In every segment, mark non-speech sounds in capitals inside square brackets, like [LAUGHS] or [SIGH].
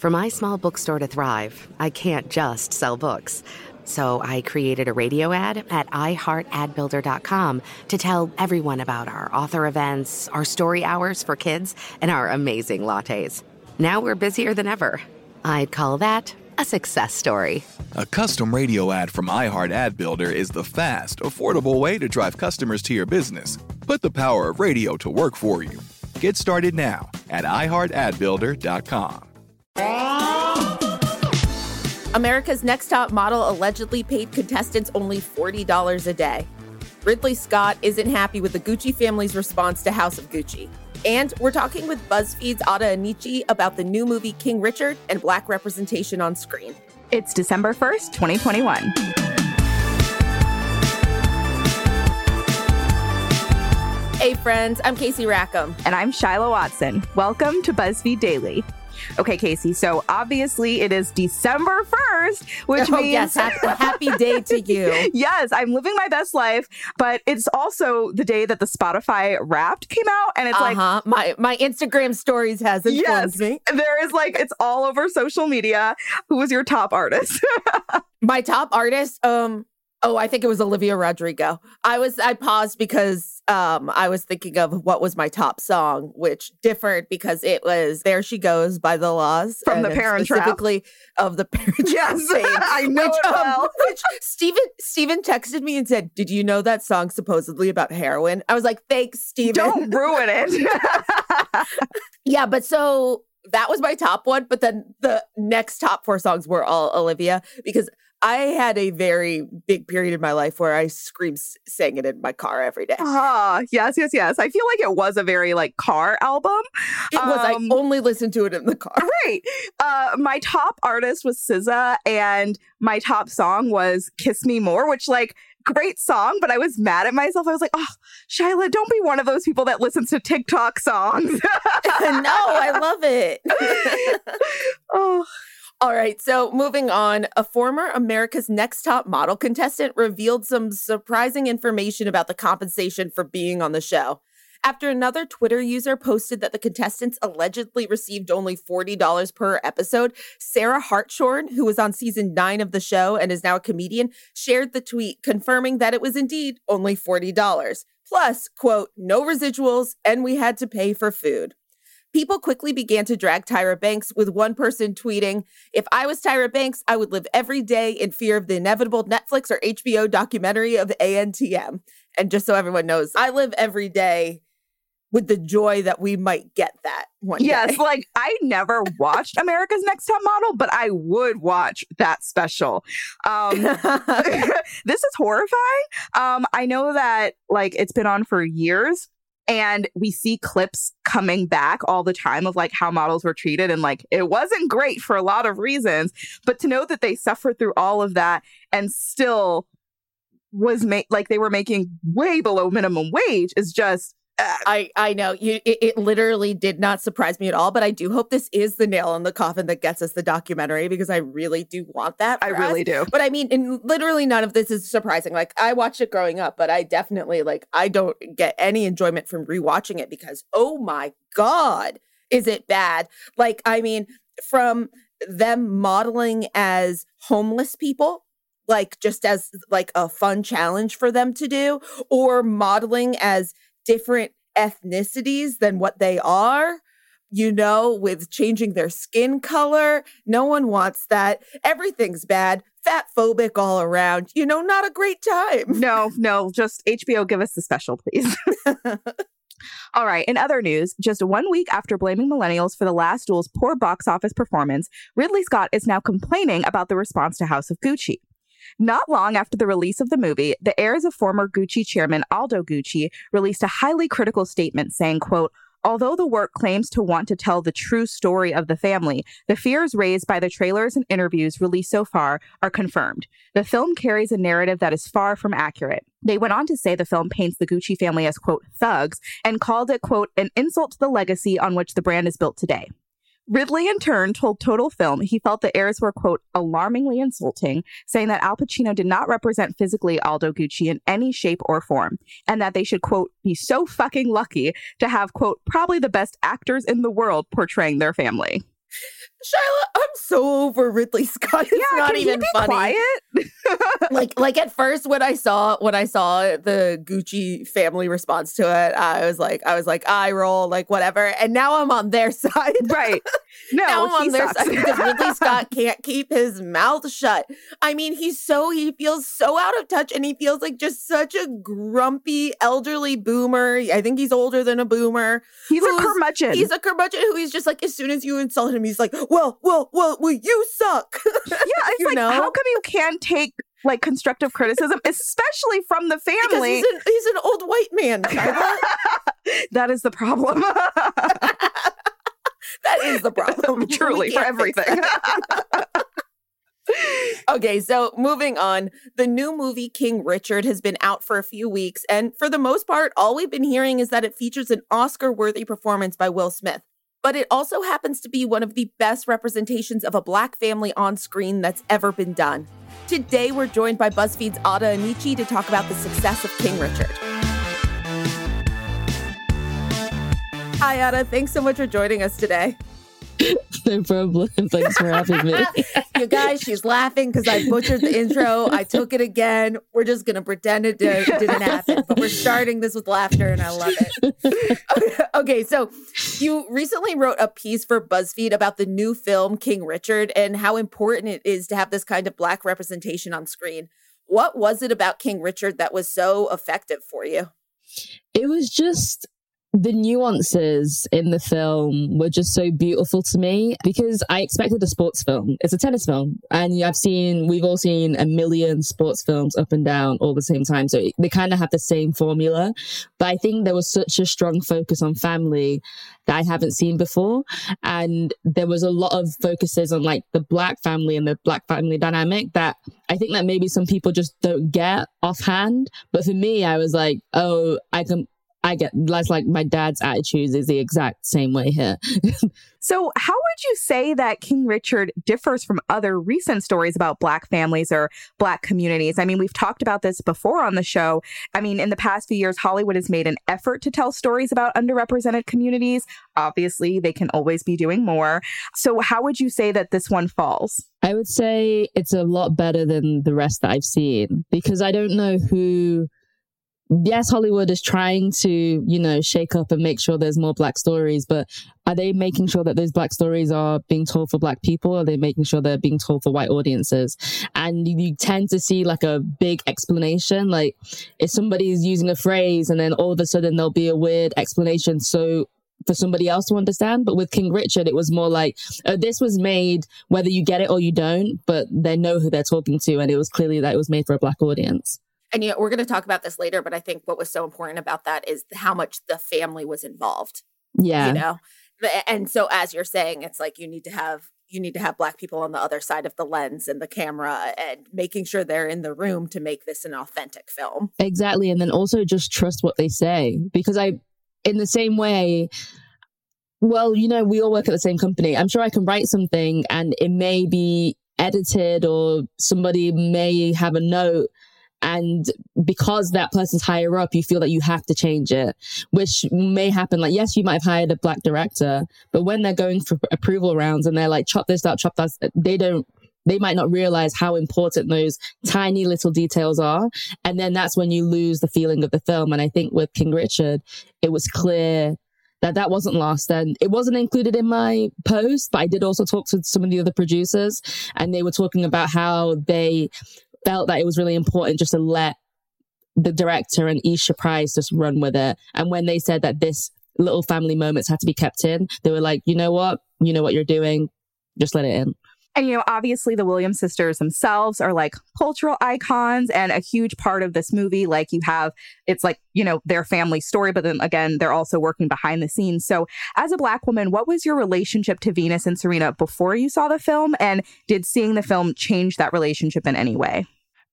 For my small bookstore to thrive, I can't just sell books. So I created a radio ad at iHeartAdBuilder.com to tell everyone about our author events, our story hours for kids, and our amazing lattes. Now we're busier than ever. I'd call that a success story. A custom radio ad from iHeart Ad Builder is the fast, affordable way to drive customers to your business. Put the power of radio to work for you. Get started now at iHeartAdBuilder.com. America's Next Top Model allegedly paid contestants only $40 a day. Ridley Scott isn't happy with the Gucci family's response to House of Gucci. And we're talking with BuzzFeed's Ada Anichi about the new movie King Richard and black representation on screen. It's December 1st, 2021. Hey, friends, I'm Casey Rackham. And I'm Shyla Watson. Welcome to BuzzFeed Daily. Okay, Casey. So obviously it is December 1st, which oh, means yes, happy, happy [LAUGHS] day to you. yes, I'm living my best life, but it's also the day that the Spotify Wrapped came out, and it's uh-huh. like my my Instagram stories has influenced yes, me. There is like it's all over social media. Who was your top artist? [LAUGHS] my top artist, um, Oh, I think it was Olivia Rodrigo. I was I paused because um I was thinking of what was my top song, which differed because it was "There She Goes" by the La's from the Parent specifically Trap. of the Parent [LAUGHS] Yes, Trap. I know which, it well. Um, [LAUGHS] which Steven Steven texted me and said, "Did you know that song supposedly about heroin?" I was like, "Thanks, Steven. Don't ruin it." [LAUGHS] yeah, but so that was my top one, but then the next top four songs were all Olivia because I had a very big period in my life where I scream sang it in my car every day. Ah, yes, yes, yes. I feel like it was a very like car album. It was. I Um, only listened to it in the car. Right. Uh, my top artist was SZA, and my top song was "Kiss Me More," which like great song, but I was mad at myself. I was like, "Oh, Shyla, don't be one of those people that listens to TikTok songs." [LAUGHS] no, I love it. [LAUGHS] [LAUGHS] oh, All right, so moving on, a former America's Next Top Model contestant revealed some surprising information about the compensation for being on the show. After another Twitter user posted that the contestants allegedly received only $40 per episode, Sarah Hartshorne, who was on season nine of the show and is now a comedian, shared the tweet confirming that it was indeed only $40. Plus, quote, no residuals, and we had to pay for food. People quickly began to drag Tyra Banks, with one person tweeting, If I was Tyra Banks, I would live every day in fear of the inevitable Netflix or HBO documentary of ANTM. And just so everyone knows, I live every day with the joy that we might get that one yes. day. Like I never watched America's Next Top Model, but I would watch that special. Um, [LAUGHS] [LAUGHS] this is horrifying. Um, I know that like it's been on for years. And we see clips coming back all the time of like how models were treated. And like it wasn't great for a lot of reasons. But to know that they suffered through all of that and still was made like they were making way below minimum wage is just I, I know you it, it literally did not surprise me at all, but I do hope this is the nail in the coffin that gets us the documentary because I really do want that. I really us. do. But I mean, and literally none of this is surprising. Like I watched it growing up, but I definitely like I don't get any enjoyment from rewatching it because oh my god, is it bad? Like I mean, from them modeling as homeless people like just as like a fun challenge for them to do or modeling as different ethnicities than what they are you know with changing their skin color. No one wants that. Everything's bad. Fat phobic all around. You know not a great time. No no. Just hbo give us the special please. [LAUGHS] All right, in other news, just one week after blaming millennials for The Last Duel's poor box office performance, Ridley Scott is now complaining about the response to House of Gucci. Not long after the release of the movie, the heirs of former Gucci chairman Aldo Gucci released a highly critical statement saying, quote, Although the work claims to want to tell the true story of the family, the fears raised by the trailers and interviews released so far are confirmed. The film carries a narrative that is far from accurate. They went on to say the film paints the Gucci family as, quote, thugs, and called it, quote, an insult to the legacy on which the brand is built today. Ridley, in turn, told Total Film he felt the heirs were, quote, alarmingly insulting, saying that Al Pacino did not represent physically Aldo Gucci in any shape or form, and that they should, quote, be so fucking lucky to have, quote, probably the best actors in the world portraying their family. Shyla, I'm so over Ridley Scott. [LAUGHS] It's yeah, not can even funny. quiet? [LAUGHS] [LAUGHS] like like at first when I saw when I saw the Gucci family response to it, I was like I was like I roll like whatever. And now I'm on their side. right. No, now I'm on their sucks. side because Ridley Scott can't keep his mouth shut. I mean, he's so he feels so out of touch and he feels like just such a grumpy elderly boomer. I think he's older than a boomer. He's a curmudgeon. He's a curmudgeon who he's just like as soon as you insult him, he's like, well, well, well, well, you suck. yeah, [LAUGHS] it's like know? how come you can't take like constructive criticism, especially from the family? he's an, he's an old white man. [LAUGHS] That is the problem. [LAUGHS] that is the problem. Truly, for everything. okay, so moving on. The new movie King Richard has been out for a few weeks, and for the most part, all we've been hearing is that it features an Oscar worthy performance by Will Smith. But it also happens to be one of the best representations of a black family on screen that's ever been done. Today, we're joined by BuzzFeed's Ada Anichi to talk about the success of King Richard. Hi, Ada. Thanks so much for joining us today. [LAUGHS] No problem. Thanks for having [LAUGHS] me. you guys, she's laughing because I butchered the intro. I took it again. We're just going to pretend it di- didn't happen, but we're starting this with laughter and I love it. [LAUGHS] okay, so you recently wrote a piece for BuzzFeed about the new film King Richard and how important it is to have this kind of Black representation on screen. What was it about King Richard that was so effective for you? It was just the nuances in the film were just so beautiful to me because I expected a sports film. It's a tennis film. And I've seen, we've all seen a million sports films up and down all the same time. So they kind of have the same formula. But I think there was such a strong focus on family that I haven't seen before. And there was a lot of focuses on like the black family and the black family dynamic that I think that maybe some people just don't get offhand. But for me, I was like, oh, I can, I get that's like my dad's attitude is the exact same way here. [LAUGHS] So, how would you say that King Richard differs from other recent stories about Black families or Black communities? I mean, we've talked about this before on the show. I mean, in the past few years, Hollywood has made an effort to tell stories about underrepresented communities. Obviously, they can always be doing more. So, how would you say that this one falls? I would say it's a lot better than the rest that I've seen because I don't know who yes, Hollywood is trying to, you know, shake up and make sure there's more black stories, but are they making sure that those black stories are being told for black people? Are they making sure they're being told for white audiences? And you tend to see like a big explanation. Like if somebody's using a phrase and then all of a sudden there'll be a weird explanation. So for somebody else to understand. But with King Richard, it was more like, oh, this was made whether you get it or you don't, but they know who they're talking to. And it was clearly that it was made for a black audience. And you know, we're going to talk about this later, but I think what was so important about that is how much the family was involved. Yeah. You know, and so as you're saying, it's like you need to have you need to have black people on the other side of the lens and the camera and making sure they're in the room to make this an authentic film. Exactly. And then also just trust what they say because I, in the same way, well, you know, we all work at the same company. I'm sure I can write something and it may be edited or somebody may have a note And because that person's higher up, you feel that you have to change it, which may happen. Like, yes, you might have hired a black director, but when they're going for approval rounds and they're like, chop this out, chop that, they don't they might not realize how important those tiny little details are. And then that's when you lose the feeling of the film. And I think with King Richard, it was clear that that wasn't lost and it wasn't included in my post, but I did also talk to some of the other producers and they were talking about how they felt that it was really important just to let the director and Isha Price just run with it. And when they said that this little family moments had to be kept in, they were like, you know what? You know what you're doing. Just let it in. And, you know, obviously the Williams sisters themselves are like cultural icons and a huge part of this movie. Like you have, it's like, you know, their family story, but then again, they're also working behind the scenes. So as a Black woman, what was your relationship to Venus and Serena before you saw the film? And did seeing the film change that relationship in any way?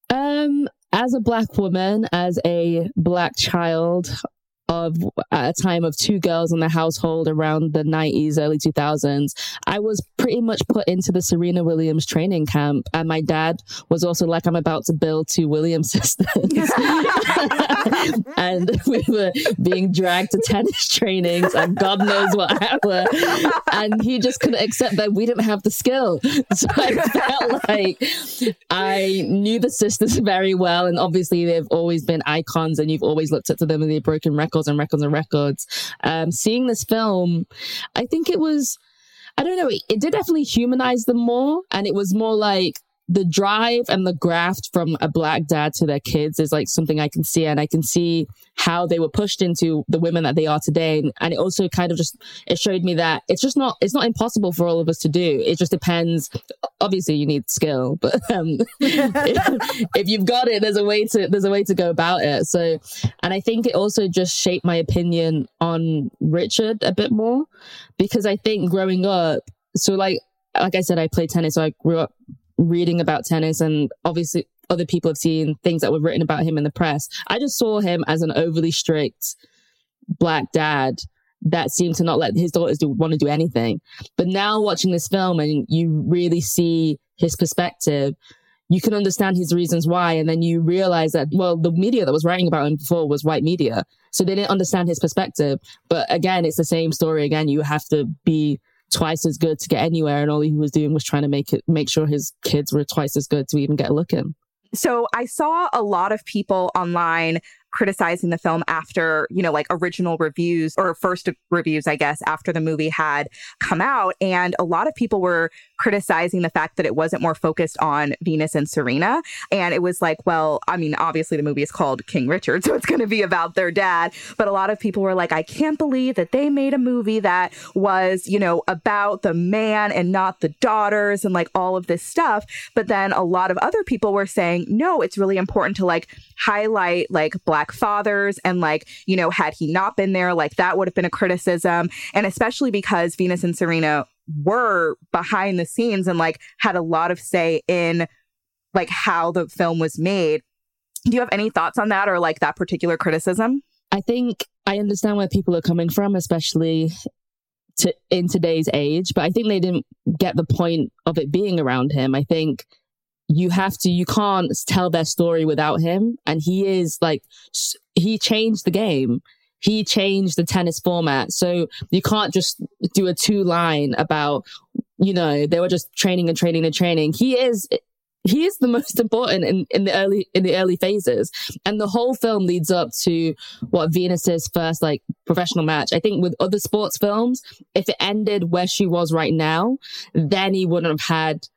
Um, as a black woman, as a black child, of at a time of two girls in the household around the 90s, early 2000s, I was pretty much put into the Serena Williams training camp. And my dad was also like, I'm about to build two Williams [LAUGHS] sisters. [LAUGHS] and we were being dragged to tennis [LAUGHS] trainings and God knows what happened. And he just couldn't accept that we didn't have the skill. So I felt like I knew the sisters very well. And obviously, they've always been icons and you've always looked up to them in the broken record records and records and records. Um, seeing this film, I think it was, I don't know, it, it did definitely humanize them more. And it was more like, the drive and the graft from a black dad to their kids is like something I can see. And I can see how they were pushed into the women that they are today. And it also kind of just, it showed me that it's just not, it's not impossible for all of us to do. It just depends. Obviously you need skill, but um, if, [LAUGHS] if you've got it, there's a way to, there's a way to go about it. So, and I think it also just shaped my opinion on Richard a bit more because I think growing up, so like, like I said, I played tennis. So I grew up reading about tennis and obviously other people have seen things that were written about him in the press. I just saw him as an overly strict black dad that seemed to not let his daughters do, want to do anything. But now watching this film and you really see his perspective, you can understand his reasons why. And then you realize that, well, the media that was writing about him before was white media. So they didn't understand his perspective. But again, it's the same story. Again, you have to be twice as good to get anywhere, and all he was doing was trying to make it make sure his kids were twice as good to even get a look in. So I saw a lot of people online criticizing the film after, you know, like original reviews or first reviews, I guess, after the movie had come out. And a lot of people were criticizing the fact that it wasn't more focused on Venus and Serena. And it was like, well, I mean, obviously the movie is called King Richard, [LAUGHS] so it's going to be about their dad. But a lot of people were like, I can't believe that they made a movie that was, you know, about the man and not the daughters and like all of this stuff. But then a lot of other people were saying, no, it's really important to like highlight like black fathers and like, you know, had he not been there, like that would have been a criticism. And especially because Venus and Serena were behind the scenes and like had a lot of say in like how the film was made. Do you have any thoughts on that or like that particular criticism? I think I understand where people are coming from, especially to in today's age, but I think they didn't get the point of it being around him. I think you have to, you can't tell their story without him. And he is like, he changed the game. He changed the tennis format. So you can't just do a two line about, you know, they were just training and training and training. He is, he is the [LAUGHS] most important in, in the early in the early phases and the whole film leads up to what venus's first like professional match i think with other sports films if it ended where she was right now then he wouldn't have had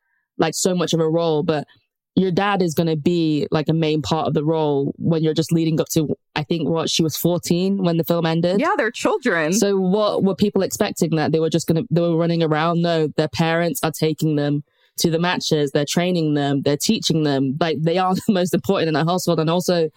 like so much of a role, but your dad is going to be like a main part of the role when you're just leading up to i think what she was 14 when the film ended? Yeah they're children. So what were people expecting? That they were just going to they were running around? No their parents are taking them to the matches they're training them they're teaching them. Like they are [LAUGHS] the most important in that household. And also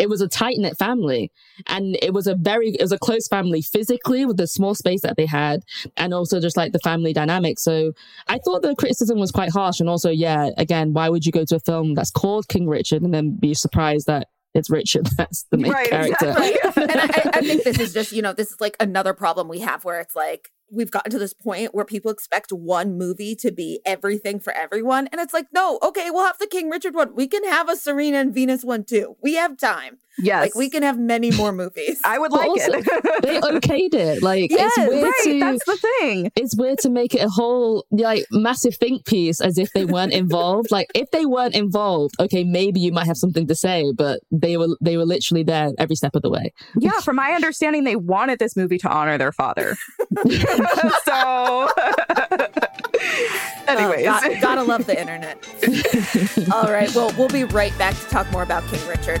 it was a tight knit family and it was a very it was a close family physically with the small space that they had and also just like the family dynamic so i thought the criticism was quite harsh and also yeah again why would you go to a film that's called king richard and then be surprised that it's Richard [LAUGHS] that's the main right, character. Exactly. and I, I think this is just, you know, this is like another problem we have where it's like, we've gotten to this point where people expect one movie to be everything for everyone. And it's like, no, okay, we'll have the King Richard one. We can have a Serena and Venus one too. We have time. Yes. Like we can have many [LAUGHS] more movies. I would But like also, it. they [LAUGHS] okayed it. Like Yes, it's weird right, to that's the thing. it's weird to make it a whole like massive think piece as if they weren't involved. like if they weren't involved, okay, maybe you might have something to say, but they were they were literally there every step of the way. Yeah, from my understanding, they wanted this movie to honor their father. [LAUGHS] so, oh, anyways, Oh, got- gotta love the internet. All right. Well, we'll be right back to talk more about King Richard.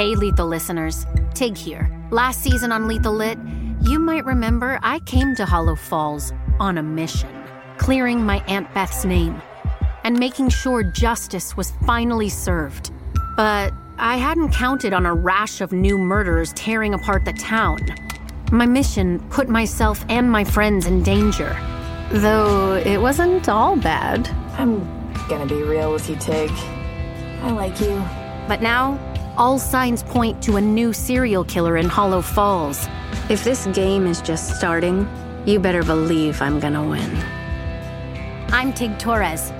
Hey, Lethal listeners. Tig here. Last season on Lethal Lit, you might remember I came to Hollow Falls on a mission, clearing my Aunt Beth's name and making sure justice was finally served. But I hadn't counted on a rash of new murders tearing apart the town. My mission put myself and my friends in danger. Though it wasn't all bad. I'm gonna be real with you, Tig. I like you. But now, all signs point to a new serial killer in Hollow Falls. If this game is just starting, you better believe I'm gonna win. I'm Tig Torres,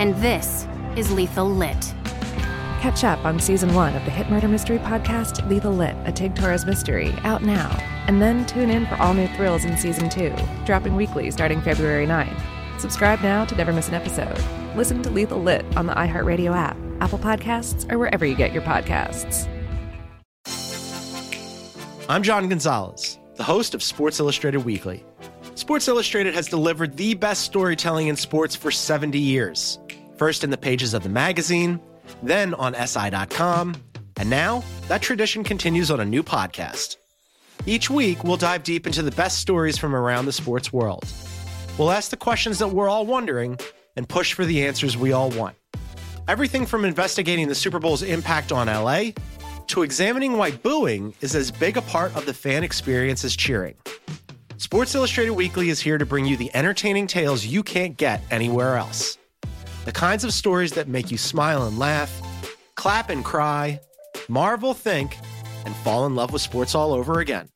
and this is Lethal Lit. Catch up on season one of the hit murder mystery podcast Lethal Lit, a Tig Torres mystery, out now. And then tune in for all new thrills in season two, dropping weekly starting February 9th. Subscribe now to never miss an episode. Listen to Lethal Lit on the iHeartRadio app, Apple Podcasts, or wherever you get your podcasts. I'm John Gonzalez, the host of Sports Illustrated Weekly. Sports Illustrated has delivered the best storytelling in sports for 70 years. First in the pages of the magazine, then on SI.com, and now that tradition continues on a new podcast. Each week, we'll dive deep into the best stories from around the sports world. We'll ask the questions that we're all wondering and push for the answers we all want. Everything from investigating the Super Bowl's impact on LA to examining why booing is as big a part of the fan experience as cheering. Sports Illustrated Weekly is here to bring you the entertaining tales you can't get anywhere else. The kinds of stories that make you smile and laugh, clap and cry, marvel, think, and fall in love with sports all over again.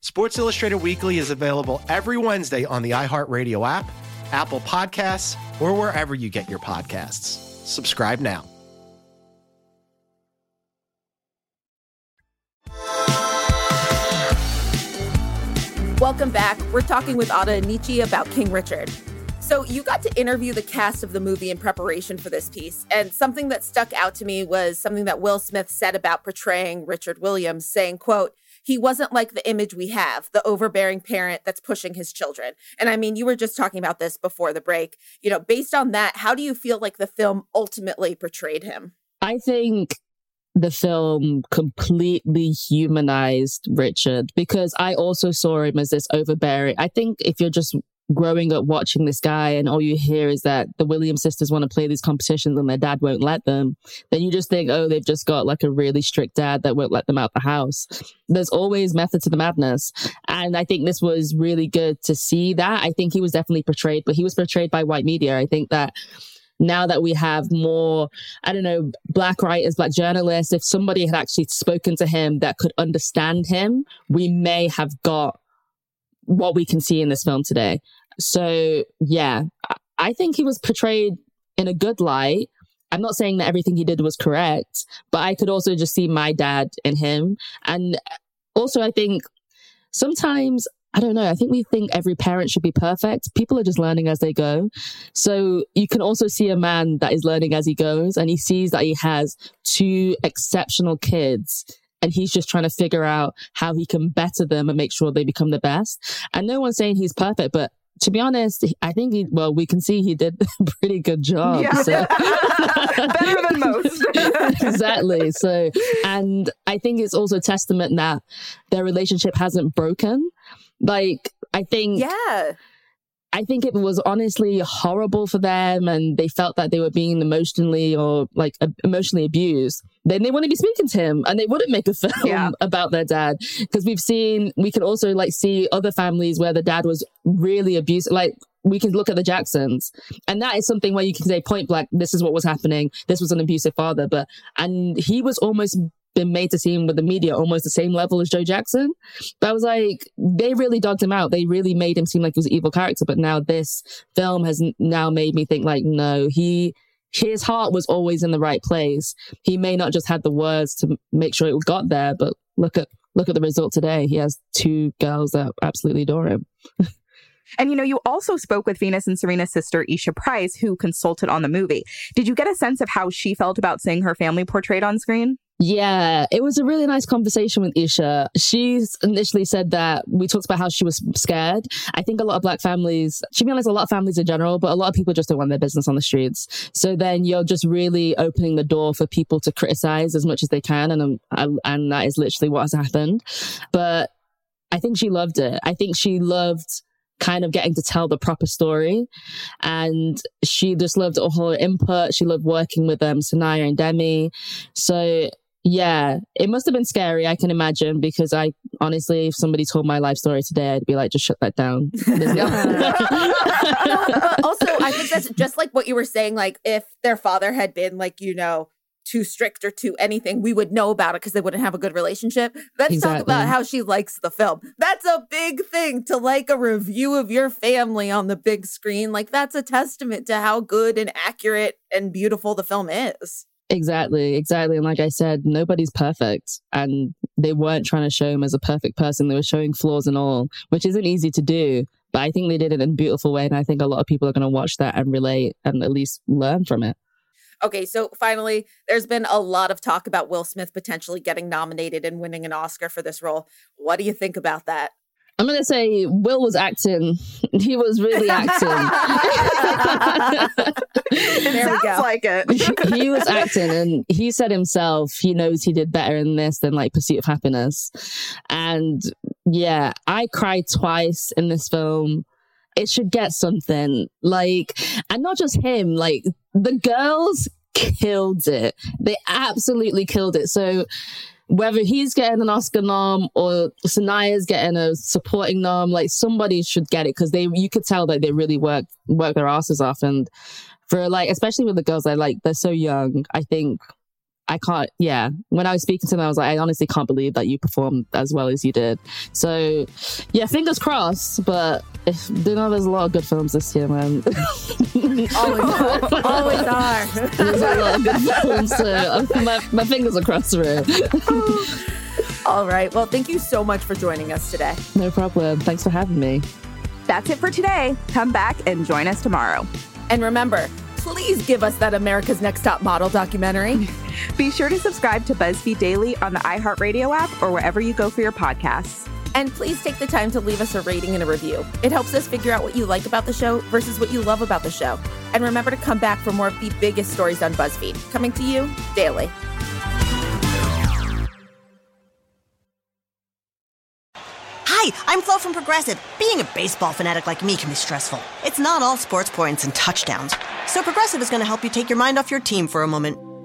Sports Illustrated Weekly is available every Wednesday on the iHeartRadio app, Apple Podcasts, or wherever you get your podcasts. Subscribe now. Welcome back. We're talking with Ada Anichi about King Richard. So, you got to interview the cast of the movie in preparation for this piece. And something that stuck out to me was something that Will Smith said about portraying Richard Williams, saying, quote, he wasn't like the image we have, the overbearing parent that's pushing his children. And I mean, you were just talking about this before the break. You know, based on that, how do you feel like the film ultimately portrayed him? I think the film completely humanized Richard because I also saw him as this overbearing. I think if you're just growing up watching this guy and all you hear is that the Williams sisters want to play these competitions and their dad won't let them, then you just think, oh, they've just got like a really strict dad that won't let them out the house. There's always method to the madness. And I think this was really good to see that. I think he was definitely portrayed, but he was portrayed by white media. I think that now that we have more, I don't know, black writers, black journalists, if somebody had actually spoken to him that could understand him, we may have got what we can see in this film today. So, yeah, I think he was portrayed in a good light. I'm not saying that everything he did was correct, but I could also just see my dad in him. And also, I think sometimes I don't know. I think we think every parent should be perfect. People are just learning as they go. So you can also see a man that is learning as he goes and he sees that he has two exceptional kids and he's just trying to figure out how he can better them and make sure they become the best. And no one's saying he's perfect, but to be honest, I think he, well, we can see he did [LAUGHS] a pretty good job. Yeah. So. [LAUGHS] Better than most. [LAUGHS] exactly. So, and I think it's also testament that their relationship hasn't broken. Like, I think. Yeah. I think it was honestly horrible for them and they felt that they were being emotionally or like emotionally abused. Then they wouldn't be speaking to him and they wouldn't make a [LAUGHS] film Yeah. about their dad. Because we've seen, we can also like see other families where the dad was really abusive. Like we can look at the Jacksons and that is something where you can say point blank, this is what was happening. This was an abusive father, but, and he was almost been made to seem with the media almost the same level as Joe Jackson. But I was like, they really dogged him out. They really made him seem like he was an evil character. But now this film has now made me think like, no, he, his heart was always in the right place. He may not just had the words to make sure it got there, but look at, look at the result today. He has two girls that absolutely adore him. [LAUGHS] And you know, you also spoke with Venus and Serena's sister, Isha Price, who consulted on the movie. Did you get a sense of how she felt about seeing her family portrayed on screen? Yeah, it was a really nice conversation with Isha. She's initially said that we talked about how she was scared. I think a lot of black families, she realized a lot of families in general, but a lot of people just don't want their business on the streets. So then you're just really opening the door for people to criticize as much as they can. And, um, and that is literally what has happened. But I think she loved it. I think she loved kind of getting to tell the proper story. And she just loved all her input. She loved working with um, Saniyya and Demi. So yeah, it must have been scary, I can imagine, because I honestly, if somebody told my life story today, I'd be like, just shut that down. [LAUGHS] There's no- also, I think that's [LAUGHS] just like what you were saying. Like, if their father had been like, you know, too strict or too anything, we would know about it because they wouldn't have a good relationship. Let's talk about how she likes the film. That's a big thing to like a review of your family on the big screen. Like, that's a testament to how good and accurate and beautiful the film is. Exactly, exactly. And like I said, nobody's perfect. And they weren't trying to show him as a perfect person. They were showing flaws and all, which isn't easy to do. But I think they did it in a beautiful way. And I think a lot of people are going to watch that and relate and at least learn from it. Okay, so finally, there's been a lot of talk about Will Smith potentially getting nominated and winning an Oscar for this role. What do you think about that? I'm going to say Will was acting. [LAUGHS] He was really acting. It There we sounds go. like it. [LAUGHS] he was acting and he said himself he knows he did better in this than like pursuit of happiness and yeah i cried twice in this film it should get something like and not just him like the girls killed it they absolutely killed it so whether he's getting an Oscar nom or Saniyya's getting a supporting nom, like somebody should get it because they you could tell that they really work work their asses off and for like especially with the girls I like they're so young. I think I can't yeah. When I was speaking to them I was like, I honestly can't believe that you performed as well as you did. So yeah, fingers crossed, but if, you know there's a lot of good films this year, man. [LAUGHS] Always are. [LAUGHS] Always are. there's a lot of good films, so my, my fingers are crossed for it. [LAUGHS] All right. Well, thank you so much for joining us today. No problem. Thanks for having me. That's it for today. Come back and join us tomorrow. And remember, please give us that America's Next Top Model documentary. Be sure to subscribe to BuzzFeed Daily on the iHeartRadio app or wherever you go for your podcasts. And please take the time to leave us a rating and a review. It helps us figure out what you like about the show versus what you love about the show. And remember to come back for more of the biggest stories on BuzzFeed, coming to you daily. Hi, I'm Flo from Progressive. Being a baseball fanatic like me can be stressful. It's not all sports points and touchdowns. So Progressive is going to help you take your mind off your team for a moment.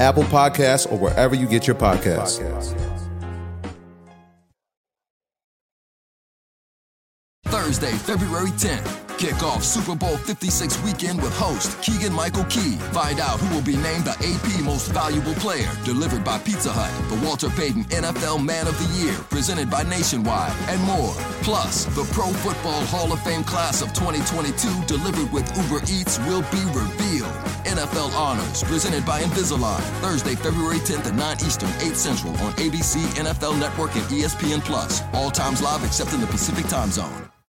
Apple Podcasts, or wherever you get your podcasts. Thursday, February 10th. Kick off Super Bowl 56 weekend with host Keegan Michael Key. Find out who will be named the AP Most Valuable Player, delivered by Pizza Hut, the Walter Payton NFL Man of the Year, presented by Nationwide, and more. Plus, the Pro Football Hall of Fame class of 2022, delivered with Uber Eats, will be revealed. NFL Honors, presented by Invisalign, Thursday, February 10th at 9 Eastern, 8 Central on ABC, NFL Network, and ESPN Plus. All times live except in the Pacific Time Zone.